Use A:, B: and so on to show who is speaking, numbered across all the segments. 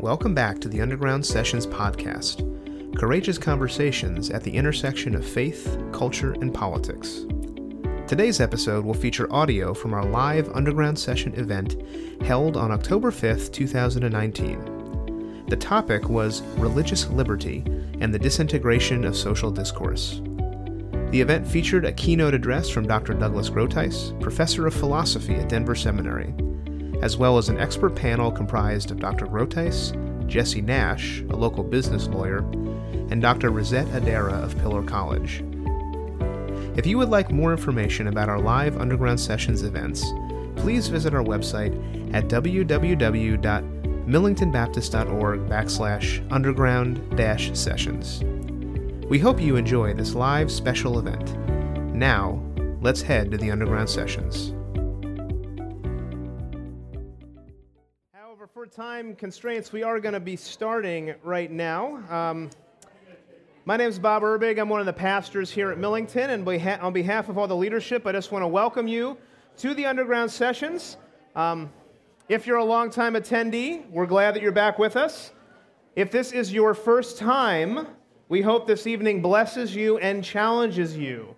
A: Welcome back to the Underground Sessions podcast courageous conversations at the intersection of faith, culture, and politics. Today's episode will feature audio from our live Underground Session event held on October 5th, 2019. The topic was Religious Liberty and the Disintegration of Social Discourse. The event featured a keynote address from Dr. Douglas Groothuis, professor of philosophy at Denver Seminary, as well as an expert panel comprised of Dr. Groothuis, Jesse Nash, a local business lawyer, and Dr. Rosette Adara of Pillar College. If you would like more information about our live Underground Sessions events, please visit our website at www.millingtonbaptist.org backslash underground dash sessions. We hope you enjoy this live special event. Now, let's head to the Underground Sessions.
B: Time constraints, we are going to be starting right now. Um, my name is Bob Urbig. I'm one of the pastors here at Millington, and on behalf of all the leadership, I just want to welcome you to the Underground Sessions. Um, if you're a longtime attendee, we're glad that you're back with us. If this is your first time, we hope this evening blesses you and challenges you.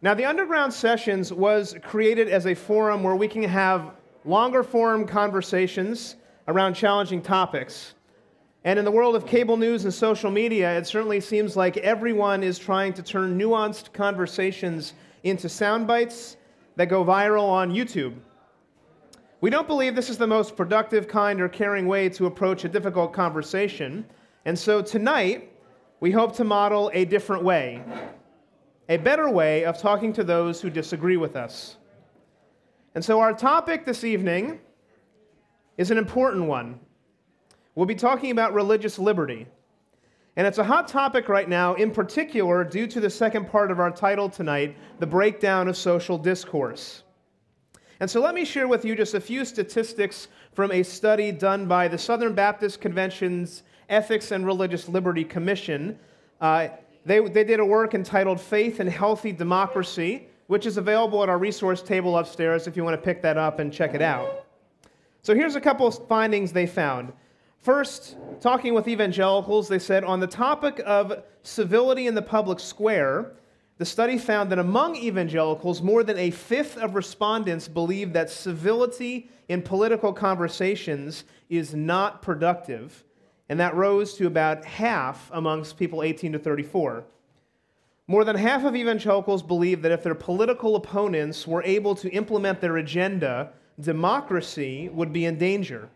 B: Now, the Underground Sessions was created as a forum where we can have longer form conversations around challenging topics. And in the world of cable news and social media, it certainly seems like everyone is trying to turn nuanced conversations into sound bites that go viral on YouTube. We don't believe this is the most productive, kind, or caring way to approach a difficult conversation. And so tonight, we hope to model a different way, a better way of talking to those who disagree with us. And so, our topic this evening is an important one. We'll be talking about religious liberty. And it's a hot topic right now, in particular, due to the second part of our title tonight the breakdown of social discourse. And so let me share with you just a few statistics from a study done by the Southern Baptist Convention's Ethics and Religious Liberty Commission. Uh, they, they did a work entitled Faith and Healthy Democracy, which is available at our resource table upstairs if you want to pick that up and check it out. So here's a couple of findings they found. First, talking with evangelicals, they said on the topic of civility in the public square, the study found that among evangelicals, more than a fifth of respondents believe that civility in political conversations is not productive, and that rose to about half amongst people 18 to 34. More than half of evangelicals believe that if their political opponents were able to implement their agenda, democracy would be in danger.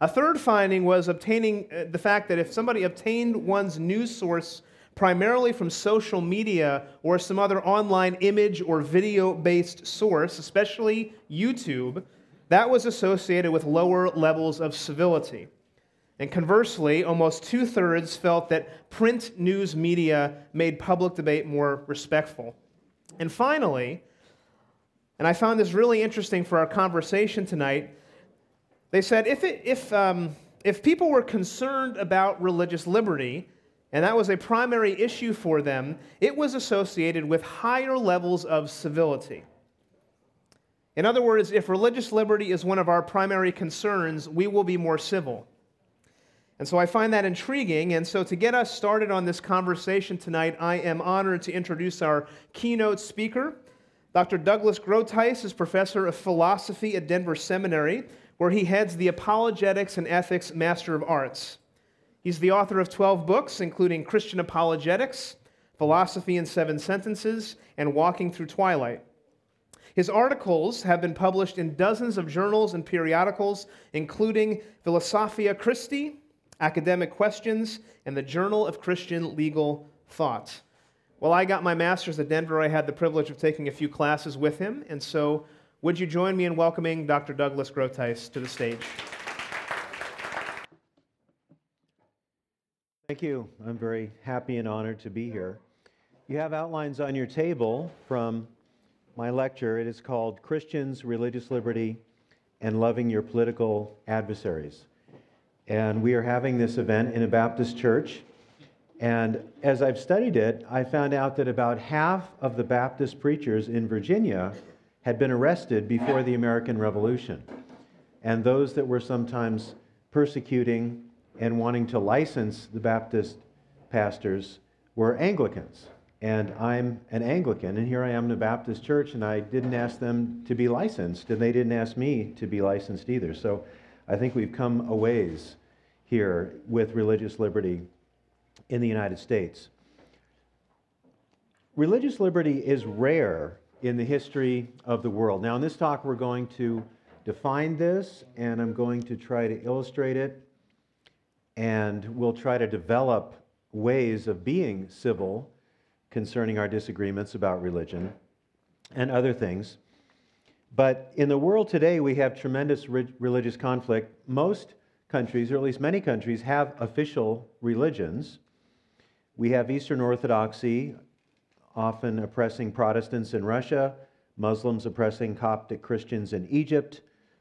B: A third finding was obtaining uh, the fact that if somebody obtained one's news source primarily from social media or some other online image or video based source, especially YouTube, that was associated with lower levels of civility. And conversely, almost two thirds felt that print news media made public debate more respectful. And finally, and I found this really interesting for our conversation tonight, they said if, it, if, um, if people were concerned about religious liberty, and that was a primary issue for them, it was associated with higher levels of civility. In other words, if religious liberty is one of our primary concerns, we will be more civil. And so I find that intriguing. And so to get us started on this conversation tonight, I am honored to introduce our keynote speaker. Dr. Douglas Groothuis is professor of philosophy at Denver Seminary where he heads the Apologetics and Ethics Master of Arts. He's the author of 12 books, including Christian Apologetics, Philosophy in Seven Sentences, and Walking Through Twilight. His articles have been published in dozens of journals and periodicals, including Philosophia Christi, Academic Questions, and the Journal of Christian Legal Thought. Well, I got my master's at Denver. I had the privilege of taking a few classes with him, and so would you join me in welcoming Dr. Douglas Groothuis to the stage?
C: Thank you. I'm very happy and honored to be here. You have outlines on your table from my lecture. It is called Christians, Religious Liberty, and Loving Your Political Adversaries. And we are having this event in a Baptist church. And as I've studied it, I found out that about half of the Baptist preachers in Virginia had been arrested before the American Revolution. And those that were sometimes persecuting and wanting to license the Baptist pastors were Anglicans. And I'm an Anglican, and here I am in a Baptist church, and I didn't ask them to be licensed, and they didn't ask me to be licensed either. So I think we've come a ways here with religious liberty in the United States. Religious liberty is rare in the history of the world. Now, in this talk, we're going to define this, and I'm going to try to illustrate it, and we'll try to develop ways of being civil concerning our disagreements about religion and other things. But in the world today, we have tremendous re- religious conflict. Most countries, or at least many countries, have official religions. We have Eastern Orthodoxy, often oppressing Protestants in Russia, Muslims oppressing Coptic Christians in Egypt,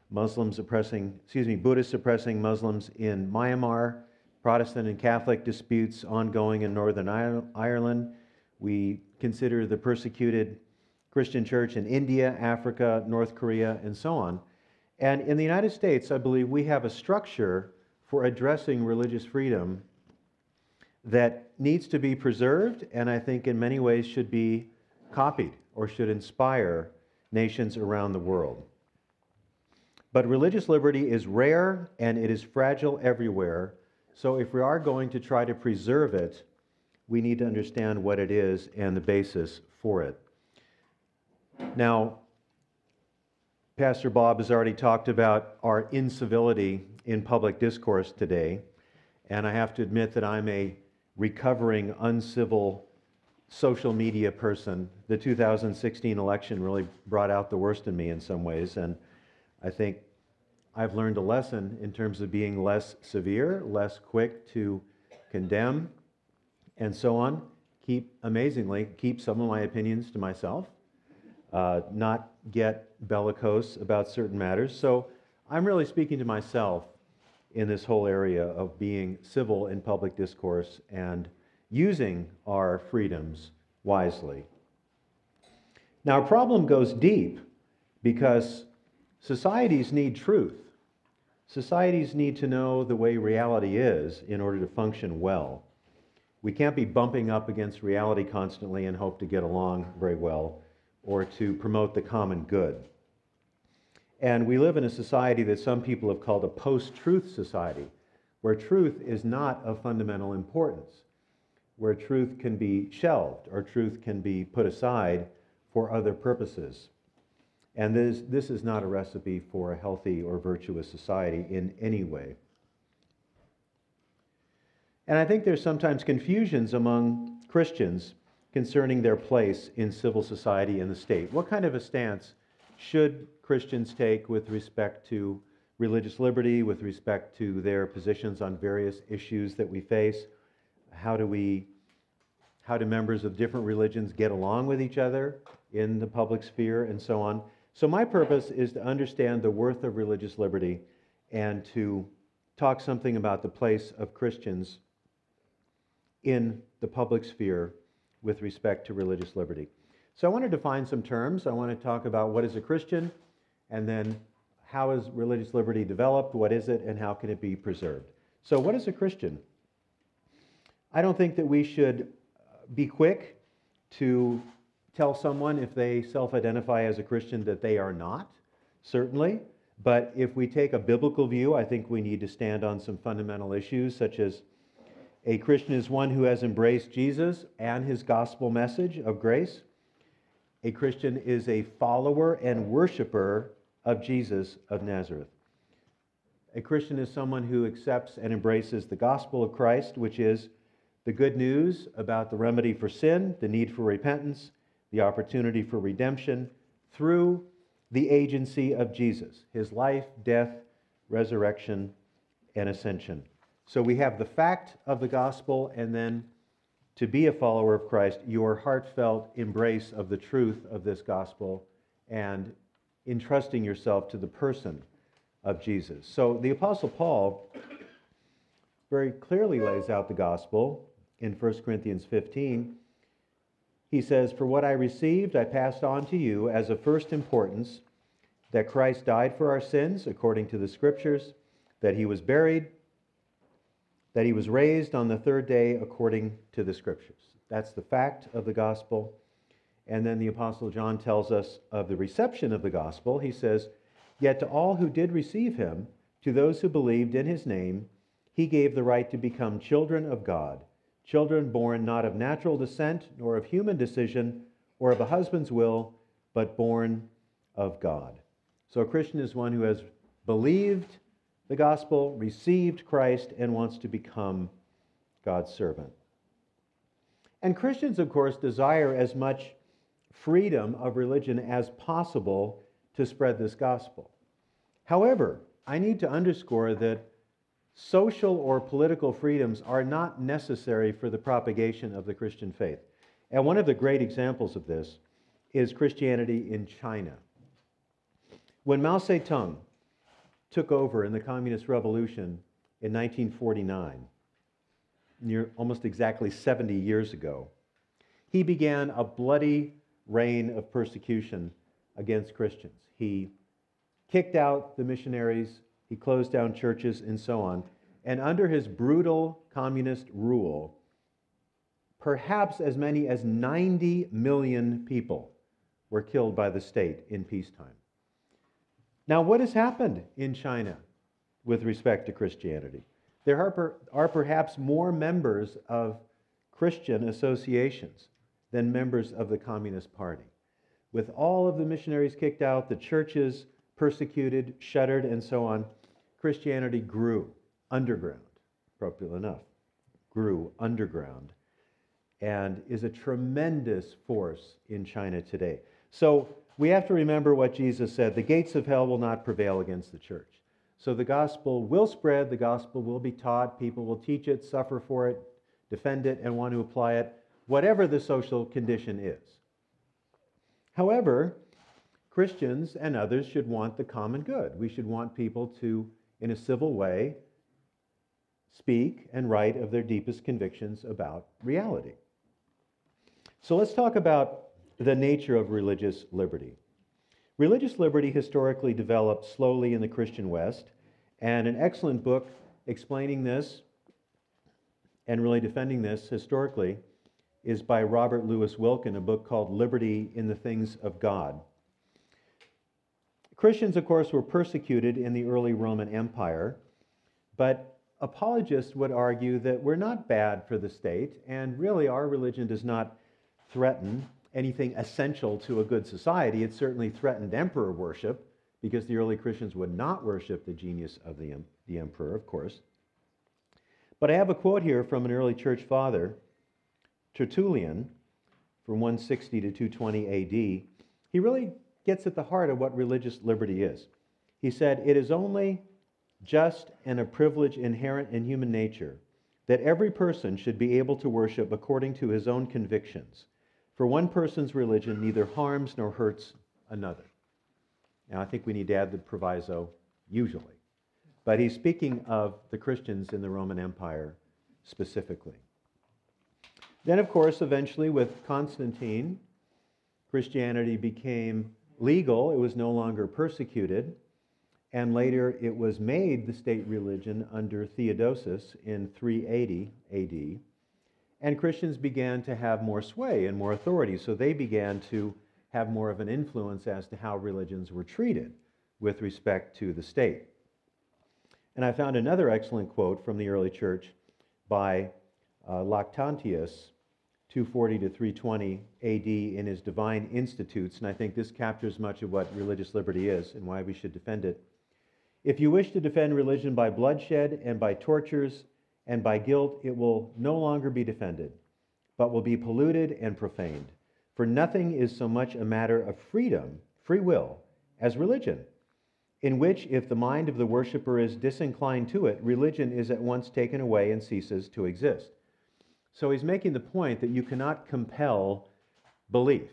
C: Muslims oppressing, excuse me, Buddhists oppressing Muslims in Myanmar, Protestant and Catholic disputes ongoing in Northern Ireland. We consider the persecuted Christian church in India, Africa, North Korea, and so on. And in the United States, I believe we have a structure for addressing religious freedom that needs to be preserved and I think in many ways should be copied or should inspire nations around the world. But religious liberty is rare and it is fragile everywhere. So if we are going to try to preserve it, we need to understand what it is and the basis for it. Now, Pastor Bob has already talked about our incivility in public discourse today, and I have to admit that I'm a recovering uncivil social media person. The 2016 election really brought out the worst in me in some ways, and I think I've learned a lesson in terms of being less severe, less quick to condemn, and so on. Keep, amazingly, keep some of my opinions to myself, uh, not get bellicose about certain matters. So I'm really speaking to myself in this whole area of being civil in public discourse and using our freedoms wisely. Now, our problem goes deep because societies need truth. Societies need to know the way reality is in order to function well. We can't be bumping up against reality constantly and hope to get along very well or to promote the common good. And we live in a society that some people have called a post truth society, where truth is not of fundamental importance, where truth can be shelved or truth can be put aside for other purposes. And this, this is not a recipe for a healthy or virtuous society in any way. And I think there's sometimes confusions among Christians concerning their place in civil society and the state. What kind of a stance should Christians take with respect to religious liberty, with respect to their positions on various issues that we face. How do we how do members of different religions get along with each other in the public sphere and so on. So my purpose is to understand the worth of religious liberty and to talk something about the place of Christians in the public sphere with respect to religious liberty. So I want to define some terms. I want to talk about what is a Christian, and then how is religious liberty developed, what is it, and how can it be preserved. So, what is a Christian? I don't think that we should uh, be quick to tell someone if they self identify as a Christian that they are not, certainly. But if we take a biblical view, I think we need to stand on some fundamental issues, such as a Christian is one who has embraced Jesus and his gospel message of grace. A Christian is a follower and worshiper of Jesus of Nazareth. A Christian is someone who accepts and embraces the gospel of Christ, which is the good news about the remedy for sin, the need for repentance, the opportunity for redemption through the agency of Jesus, his life, death, resurrection, and ascension. So we have the fact of the gospel and then to be a follower of Christ, your heartfelt embrace of the truth of this gospel and entrusting yourself to the person of Jesus. So the Apostle Paul very clearly lays out the gospel in 1 Corinthians 15. He says, For what I received, I passed on to you as of first importance that Christ died for our sins according to the Scriptures that he was buried, that he was raised on the third day according to the scriptures. That's the fact of the gospel. And then the Apostle John tells us of the reception of the gospel. He says, Yet to all who did receive him, to those who believed in his name, he gave the right to become children of God, children born not of natural descent, nor of human decision, or of a husband's will, but born of God. So a Christian is one who has believed the gospel, received Christ, and wants to become God's servant. And Christians, of course, desire as much freedom of religion as possible to spread this gospel. However, I need to underscore that social or political freedoms are not necessary for the propagation of the Christian faith. And one of the great examples of this is Christianity in China. When Mao Zedong took over in the Communist Revolution in 1949, near almost exactly 70 years ago, he began a bloody reign of persecution against Christians. He kicked out the missionaries, he closed down churches, and so on. And under his brutal communist rule, perhaps as many as 90 million people were killed by the state in peacetime. Now, what has happened in China with respect to Christianity? There are, per, are perhaps more members of Christian associations than members of the Communist Party. With all of the missionaries kicked out, the churches persecuted, shuttered, and so on, Christianity grew underground, appropriately enough, grew underground, and is a tremendous force in China today. So we have to remember what Jesus said the gates of hell will not prevail against the church. So the gospel will spread, the gospel will be taught, people will teach it, suffer for it, defend it, and want to apply it, whatever the social condition is. However, Christians and others should want the common good. We should want people to, in a civil way, speak and write of their deepest convictions about reality. So let's talk about the nature of religious liberty. Religious liberty historically developed slowly in the Christian West, and an excellent book explaining this and really defending this historically is by Robert Louis Wilken, a book called Liberty in the Things of God. Christians, of course, were persecuted in the early Roman Empire, but apologists would argue that we're not bad for the state, and really our religion does not threaten anything essential to a good society. It certainly threatened emperor worship because the early Christians would not worship the genius of the, the emperor, of course. But I have a quote here from an early church father, Tertullian, from 160 to 220 AD. He really gets at the heart of what religious liberty is. He said, It is only just and a privilege inherent in human nature that every person should be able to worship according to his own convictions for one person's religion neither harms nor hurts another. Now, I think we need to add the proviso, usually. But he's speaking of the Christians in the Roman Empire specifically. Then, of course, eventually with Constantine, Christianity became legal. It was no longer persecuted. And later it was made the state religion under Theodosius in 380 AD and Christians began to have more sway and more authority. So they began to have more of an influence as to how religions were treated with respect to the state. And I found another excellent quote from the early church by Uh, Lactantius, 240 to 320 AD, in his Divine Institutes. And I think this captures much of what religious liberty is and why we should defend it. If you wish to defend religion by bloodshed and by tortures and by guilt it will no longer be defended, but will be polluted and profaned. For nothing is so much a matter of freedom, free will, as religion, in which, if the mind of the worshiper is disinclined to it, religion is at once taken away and ceases to exist. So he's making the point that you cannot compel belief.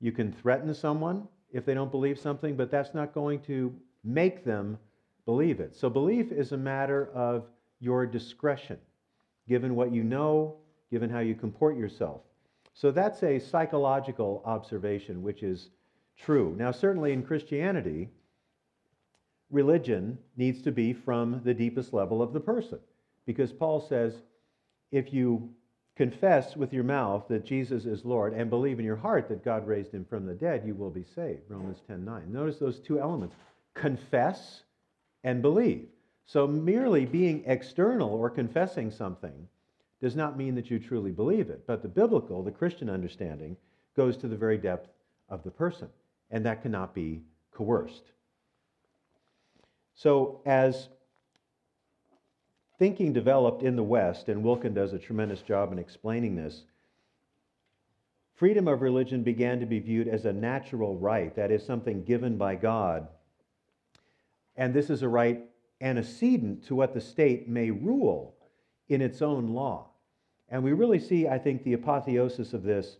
C: You can threaten someone if they don't believe something, but that's not going to make them believe it. So belief is a matter of your discretion, given what you know, given how you comport yourself. So that's a psychological observation which is true. Now, certainly in Christianity, religion needs to be from the deepest level of the person. Because Paul says, if you confess with your mouth that Jesus is Lord and believe in your heart that God raised him from the dead, you will be saved. Romans 10 9. Notice those two elements confess and believe. So merely being external or confessing something does not mean that you truly believe it. But the biblical, the Christian understanding, goes to the very depth of the person, and that cannot be coerced. So, as thinking developed in the West, and Wilken does a tremendous job in explaining this, freedom of religion began to be viewed as a natural right, that is, something given by God. And this is a right antecedent to what the state may rule in its own law. And we really see, I think, the apotheosis of this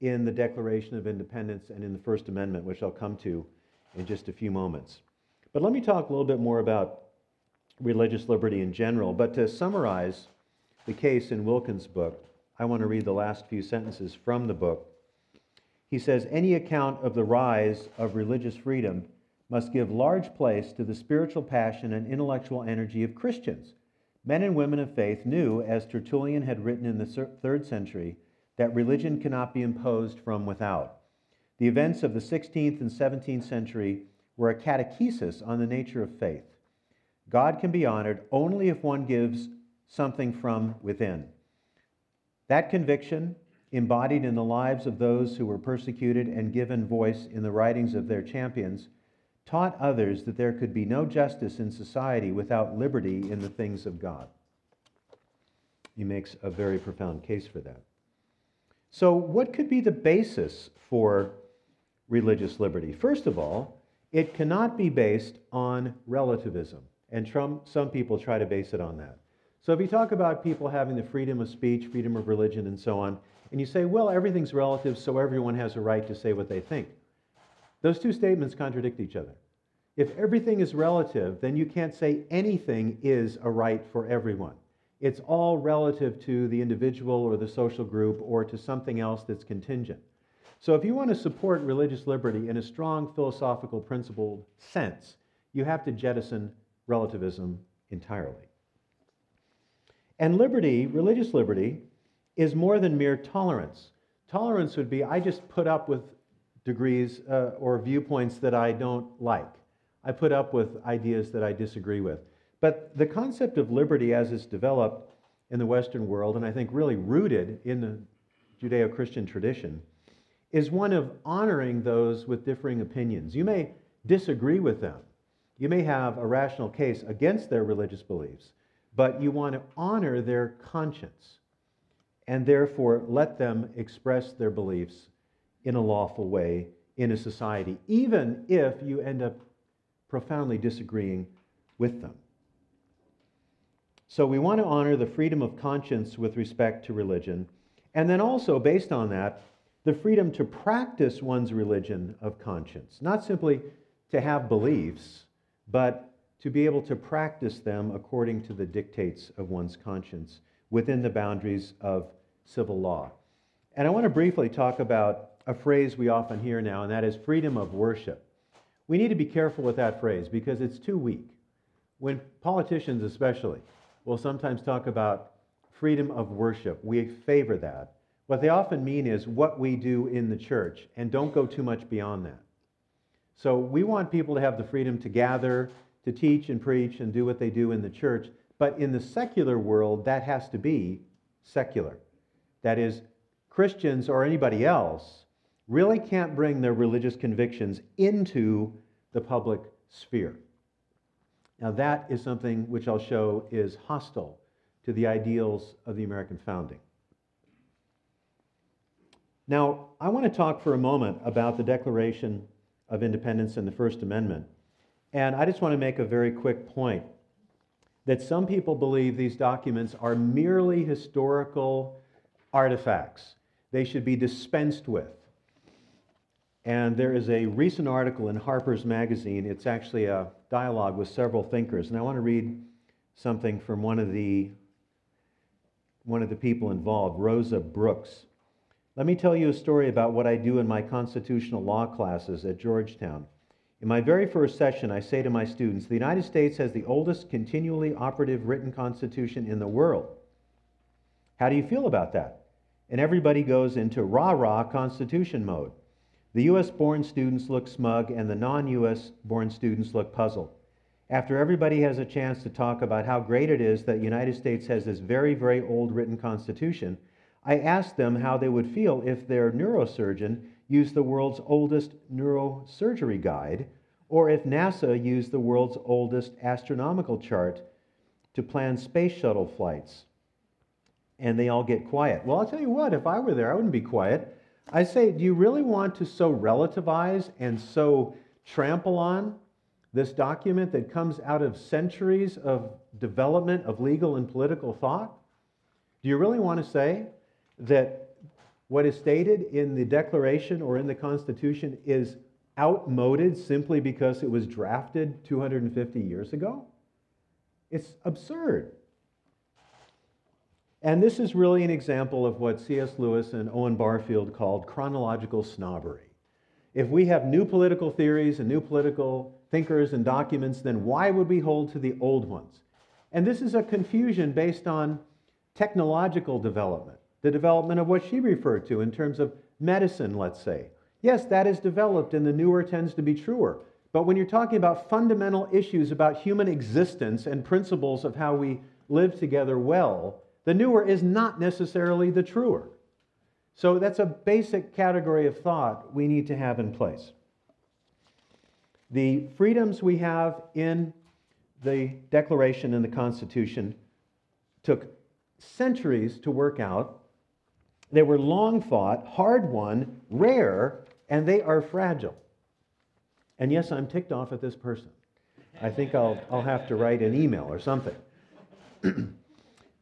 C: in the Declaration of Independence and in the First Amendment, which I'll come to in just a few moments. But let me talk a little bit more about religious liberty in general. But to summarize the case in Wilken's book, I want to read the last few sentences from the book. He says Any account of the rise of religious freedom must give large place to the spiritual passion and intellectual energy of Christians Men and women of faith knew, as Tertullian had written in the third century, that religion cannot be imposed from without. The events of the 16th and 17th century were a catechesis on the nature of faith. God can be honored only if one gives something from within. That conviction, embodied in the lives of those who were persecuted and given voice in the writings of their champions, taught others that there could be no justice in society without liberty in the things of God. He makes a very profound case for that. So, what could be the basis for religious liberty? First of all, it cannot be based on relativism, and Trump, some people try to base it on that. So, if you talk about people having the freedom of speech, freedom of religion, and so on, and you say, well, everything's relative, so everyone has a right to say what they think. Those two statements contradict each other. If everything is relative, then you can't say anything is a right for everyone. It's all relative to the individual or the social group or to something else that's contingent. So if you want to support religious liberty in a strong philosophical principled sense, you have to jettison relativism entirely. And liberty, religious liberty, is more than mere tolerance. Tolerance would be I just put up with degrees uh, or viewpoints that I don't like. I put up with ideas that I disagree with. But the concept of liberty as it's developed in the Western world, and I think really rooted in the Judeo Christian tradition, is one of honoring those with differing opinions. You may disagree with them, you may have a rational case against their religious beliefs, but you want to honor their conscience and therefore let them express their beliefs in a lawful way in a society, even if you end up profoundly disagreeing with them. So we want to honor the freedom of conscience with respect to religion, and then also, based on that, the freedom to practice one's religion of conscience. Not simply to have beliefs, but to be able to practice them according to the dictates of one's conscience within the boundaries of civil law. And I want to briefly talk about a phrase we often hear now, and that is freedom of worship. We need to be careful with that phrase because it's too weak. When politicians, especially, will sometimes talk about freedom of worship, we favor that. What they often mean is what we do in the church, and don't go too much beyond that. So we want people to have the freedom to gather, to teach and preach and do what they do in the church, but in the secular world, that has to be secular. That is, Christians or anybody else really can't bring their religious convictions into the public sphere. Now, that is something which I'll show is hostile to the ideals of the American founding. Now, I want to talk for a moment about the Declaration of Independence and the First Amendment. And I just want to make a very quick point that some people believe these documents are merely historical artifacts. They should be dispensed with. And there is a recent article in Harper's Magazine. It's actually a dialogue with several thinkers. And I want to read something from one of the, one of the people involved, Rosa Brooks. Let me tell you a story about what I do in my constitutional law classes at Georgetown. In my very first session, I say to my students the United States has the oldest continually operative written constitution in the world. How do you feel about that? And everybody goes into rah rah constitution mode. The US born students look smug, and the non US born students look puzzled. After everybody has a chance to talk about how great it is that the United States has this very, very old written constitution, I asked them how they would feel if their neurosurgeon used the world's oldest neurosurgery guide, or if NASA used the world's oldest astronomical chart to plan space shuttle flights. And they all get quiet. Well, I'll tell you what, if I were there, I wouldn't be quiet. I say, do you really want to so relativize and so trample on this document that comes out of centuries of development of legal and political thought? Do you really want to say that what is stated in the Declaration or in the Constitution is outmoded simply because it was drafted 250 years ago? It's absurd. And this is really an example of what C.S. Lewis and Owen Barfield called chronological snobbery. If we have new political theories and new political thinkers and documents, then why would we hold to the old ones? And this is a confusion based on technological development the development of what she referred to in terms of medicine, let's say. Yes, that is developed, and the newer tends to be truer. But when you're talking about fundamental issues about human existence and principles of how we live together well, the newer is not necessarily the truer. So that's a basic category of thought we need to have in place. The freedoms we have in the Declaration and the Constitution took centuries to work out they were long fought, hard won, rare, and they are fragile. And yes, I'm ticked off at this person. I think I'll, I'll have to write an email or something.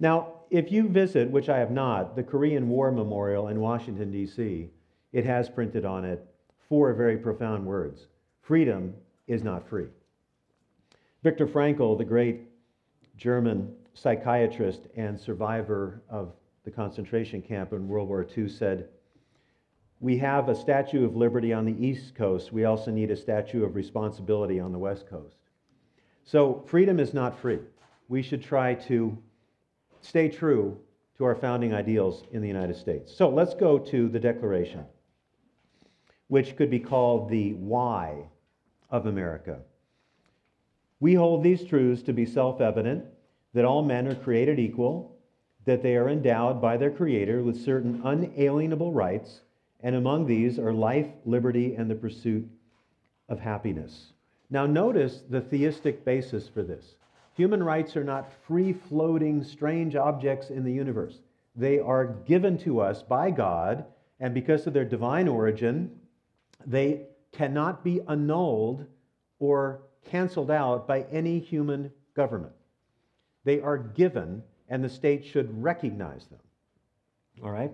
C: now, if you visit, which I have not, the Korean War Memorial in Washington, D.C., it has printed on it four very profound words Freedom is not free. Viktor Frankl, the great German psychiatrist and survivor of the concentration camp in World War II, said, We have a Statue of Liberty on the East Coast. We also need a Statue of Responsibility on the West Coast. So, freedom is not free. We should try to stay true to our founding ideals in the United States. So, let's go to the Declaration, which could be called the why of America. We hold these truths to be self evident that all men are created equal that they are endowed by their Creator with certain unalienable rights, and among these are life, liberty, and the pursuit of happiness. Now, notice the theistic basis for this. Human rights are not free floating, strange objects in the universe. They are given to us by God, and because of their divine origin, they cannot be annulled or canceled out by any human government. They are given and the state should recognize them. All right?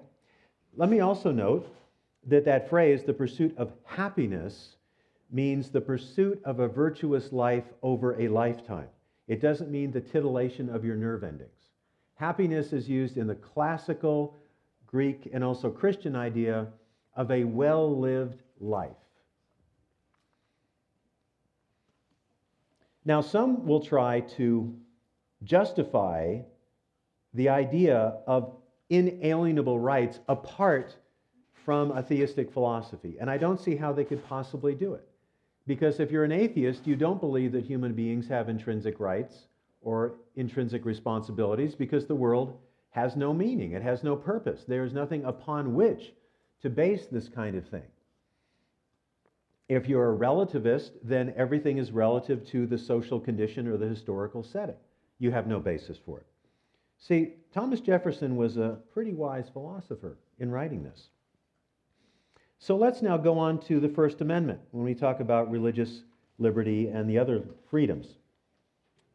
C: Let me also note that that phrase, the pursuit of happiness, means the pursuit of a virtuous life over a lifetime. It doesn't mean the titillation of your nerve endings. Happiness is used in the classical Greek and also Christian idea of a well lived life. Now, some will try to justify the idea of inalienable rights apart from a theistic philosophy. And I don't see how they could possibly do it. Because if you're an atheist, you don't believe that human beings have intrinsic rights or intrinsic responsibilities because the world has no meaning, it has no purpose. There is nothing upon which to base this kind of thing. If you're a relativist, then everything is relative to the social condition or the historical setting. You have no basis for it. See, Thomas Jefferson was a pretty wise philosopher in writing this. So let's now go on to the First Amendment when we talk about religious liberty and the other freedoms.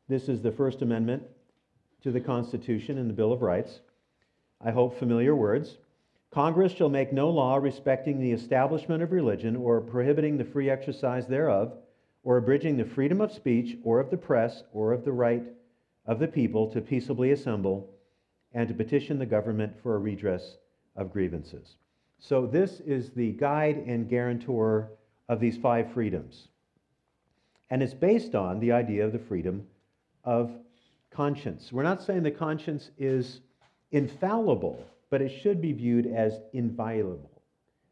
C: This is the First Amendment to the Constitution and the Bill of Rights. I hope familiar words. Congress shall make no law respecting the establishment of religion or prohibiting the free exercise thereof, or abridging the freedom of speech or of the press or of the right of the people to peaceably assemble and to petition the government for a redress of grievances. So, this is the guide and guarantor of these five freedoms. And it's based on the idea of the freedom of conscience. We're not saying the conscience is infallible, but it should be viewed as inviolable.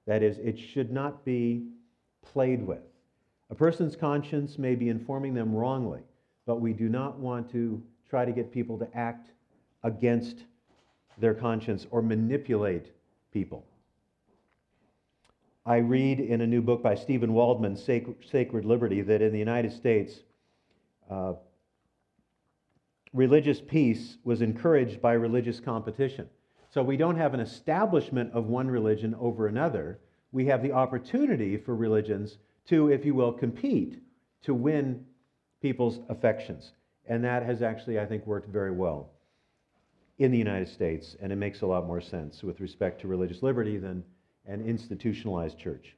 C: That is, it should not be played with. A person's conscience may be informing them wrongly, but we do not want to try to get people to act against their conscience or manipulate people. I read in a new book by Steven Waldman, Sacred Liberty, that in the United States, uh, religious peace was encouraged by religious competition. So we don't have an establishment of one religion over another. We have the opportunity for religions to, if you will, compete to win people's affections. And that has actually, I think, worked very well in the United States, and it makes a lot more sense with respect to religious liberty than an institutionalized church.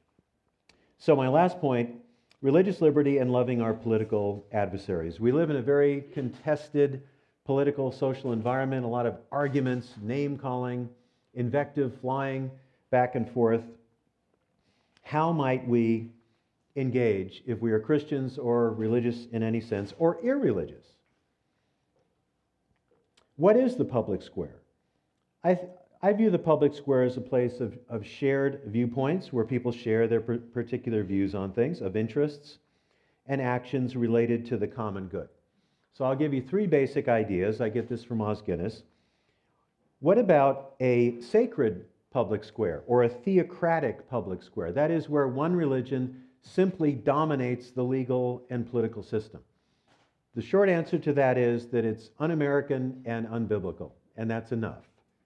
C: So, my last point religious liberty and loving our political adversaries. We live in a very contested political, social environment, a lot of arguments, name calling, invective flying back and forth. How might we engage if we are Christians or religious in any sense or irreligious? What is the public square? I, I view the public square as a place of, of shared viewpoints where people share their particular views on things, of interests, and actions related to the common good. So I'll give you three basic ideas. I get this from Os Guinness. What about a sacred public square or a theocratic public square? That is where one religion simply dominates the legal and political system. The short answer to that is that it's un American and unbiblical, and that's enough.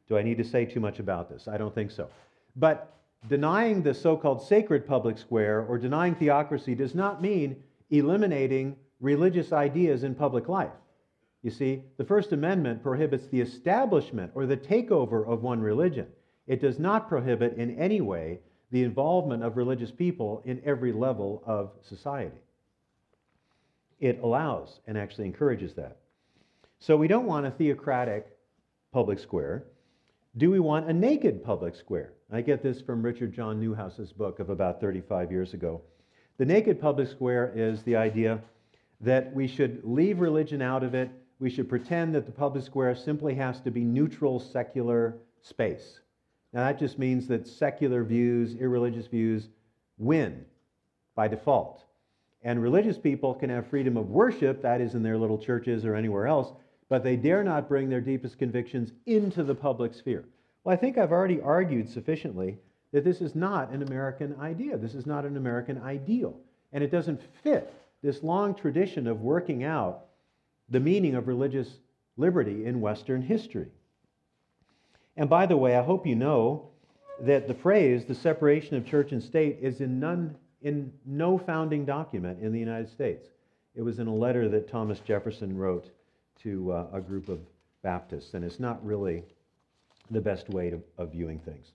C: Do I need to say too much about this? I don't think so. But denying the so called sacred public square or denying theocracy does not mean eliminating religious ideas in public life. You see, the First Amendment prohibits the establishment or the takeover of one religion. It does not prohibit in any way the involvement of religious people in every level of society it allows and actually encourages that. So we don't want a theocratic public square. Do we want a naked public square? I get this from Richard John Neuhaus's book of about 35 years ago. The naked public square is the idea that we should leave religion out of it. We should pretend that the public square simply has to be neutral, secular space. Now, that just means that secular views, irreligious views, win by default. And religious people can have freedom of worship, that is, in their little churches or anywhere else, but they dare not bring their deepest convictions into the public sphere. Well, I think I've already argued sufficiently that this is not an American idea. This is not an American ideal. And it doesn't fit this long tradition of working out the meaning of religious liberty in Western history. And by the way, I hope you know that the phrase, the separation of church and state, is in none in no founding document in the United States. It was in a letter that Thomas Jefferson wrote to uh, a group of Baptists, and it's not really the best way to, of viewing things.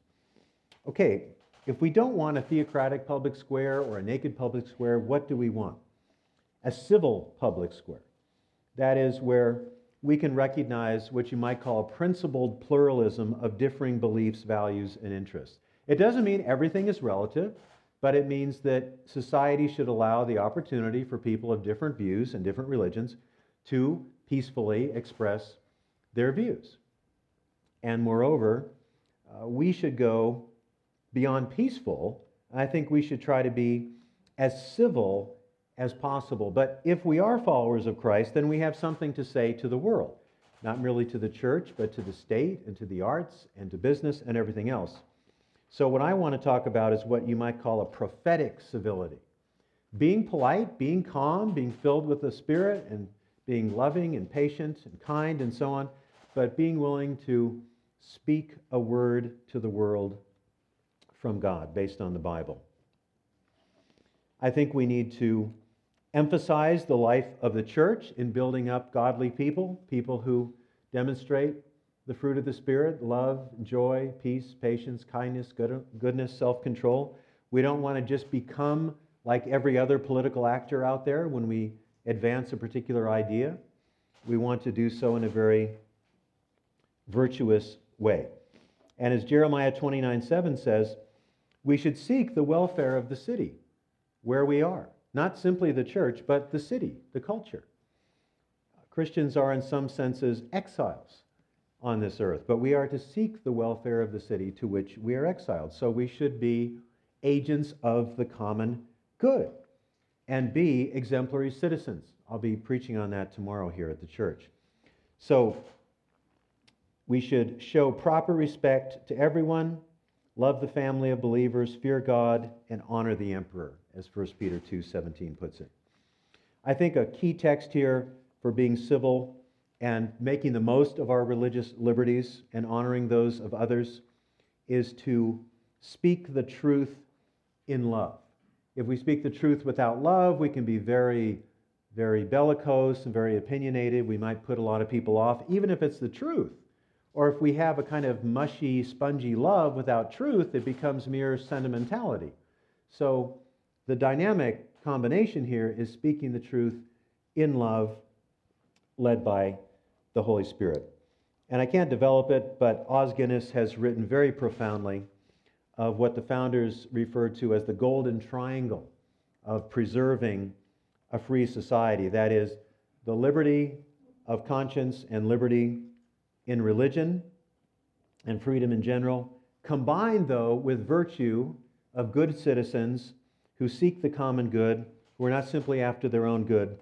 C: Okay, if we don't want a theocratic public square or a naked public square, what do we want? A civil public square. That is where we can recognize what you might call a principled pluralism of differing beliefs, values, and interests. It doesn't mean everything is relative but it means that society should allow the opportunity for people of different views and different religions to peacefully express their views. And moreover, uh, we should go beyond peaceful. I think we should try to be as civil as possible. But if we are followers of Christ, then we have something to say to the world, not merely to the church, but to the state and to the arts and to business and everything else. So, what I want to talk about is what you might call a prophetic civility. Being polite, being calm, being filled with the Spirit, and being loving and patient and kind and so on, but being willing to speak a word to the world from God based on the Bible. I think we need to emphasize the life of the church in building up godly people, people who demonstrate the fruit of the Spirit love, joy, peace, patience, kindness, good, goodness, self control. We don't want to just become like every other political actor out there when we advance a particular idea. We want to do so in a very virtuous way. And as Jeremiah 29 7 says, we should seek the welfare of the city where we are. not simply the church, but the city, the culture. Christians are, in some senses, exiles on this earth, but we are to seek the welfare of the city to which we are exiled. So we should be agents of the common good and be exemplary citizens. I'll be preaching on that tomorrow here at the church. So we should show proper respect to everyone, love the family of believers, fear God, and honor the emperor, as 1 Peter 2:17 puts it. I think a key text here for being civil and making the most of our religious liberties and honoring those of others is to speak the truth in love. If we speak the truth without love, we can be very, very bellicose and very opinionated. We might put a lot of people off, even if it's the truth. Or if we have a kind of mushy, spongy love without truth, it becomes mere sentimentality. So the dynamic combination here is speaking the truth in love, led by the Holy Spirit. And I can't develop it, but Os Guinness has written very profoundly of what the founders referred to as the golden triangle of preserving a free society. That is, the liberty of conscience and liberty in religion and freedom in general, combined, though, with virtue of good citizens who seek the common good, who are not simply after their own good,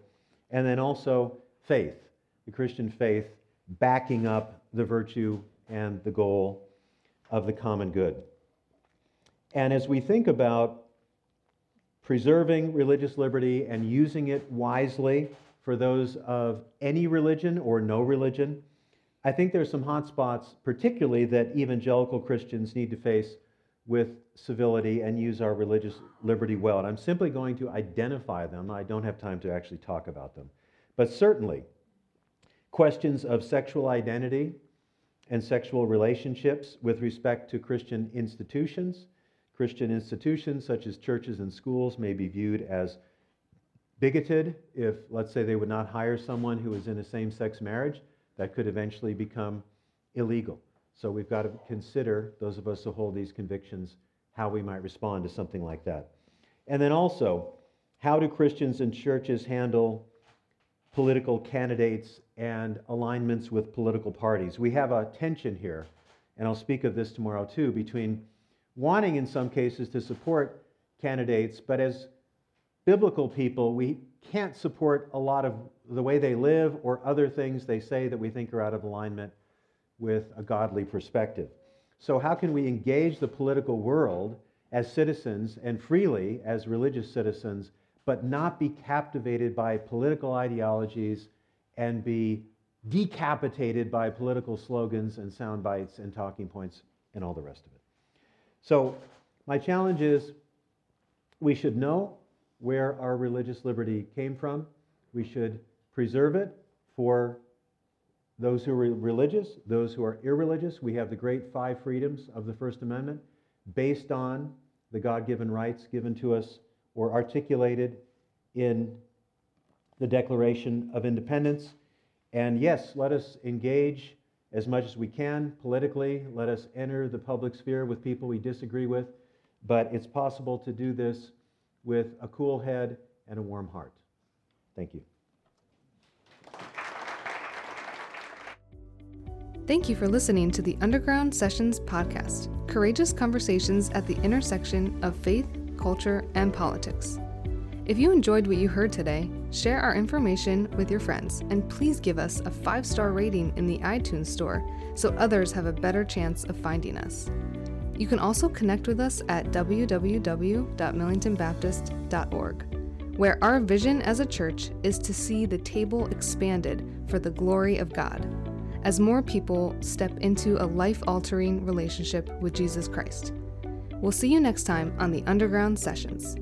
C: and then also faith, the Christian faith, backing up the virtue and the goal of the common good. And as we think about preserving religious liberty and using it wisely for those of any religion or no religion, I think there's some hot spots, particularly that evangelical Christians need to face with civility and use our religious liberty well. And I'm simply going to identify them. I don't have time to actually talk about them. But certainly, questions of sexual identity and sexual relationships with respect to Christian institutions Christian institutions, such as churches and schools, may be viewed as bigoted if, let's say, they would not hire someone who is in a same sex marriage. That could eventually become illegal. So we've got to consider, those of us who hold these convictions, how we might respond to something like that. And then also, how do Christians and churches handle political candidates and alignments with political parties? We have a tension here, and I'll speak of this tomorrow too, between wanting in some cases to support candidates, but as biblical people, we can't support a lot of the way they live or other things they say that we think are out of alignment with a godly perspective. So, how can we engage the political world as citizens and freely as religious citizens, but not be captivated by political ideologies and be decapitated by political slogans and sound bites and talking points and all the rest of it? So, my challenge is we should know where our religious liberty came from. We should preserve it for those who are religious, those who are irreligious. We have the great five freedoms of the First Amendment based on the God given rights given to us or articulated in the Declaration of Independence. And yes, let us engage as much as we can politically. Let us enter the public sphere with people we disagree with. But it's possible to do this with a cool head and a warm heart. Thank you.
D: Thank you for listening to the Underground Sessions podcast, courageous conversations at the intersection of faith, culture, and politics. If you enjoyed what you heard today, share our information with your friends and please give us a five star rating in the iTunes Store so others have a better chance of finding us. You can also connect with us at www.millingtonbaptist.org, where our vision as a church is to see the table expanded for the glory of God as more people step into a life altering relationship with Jesus Christ. We'll see you next time on the Underground Sessions.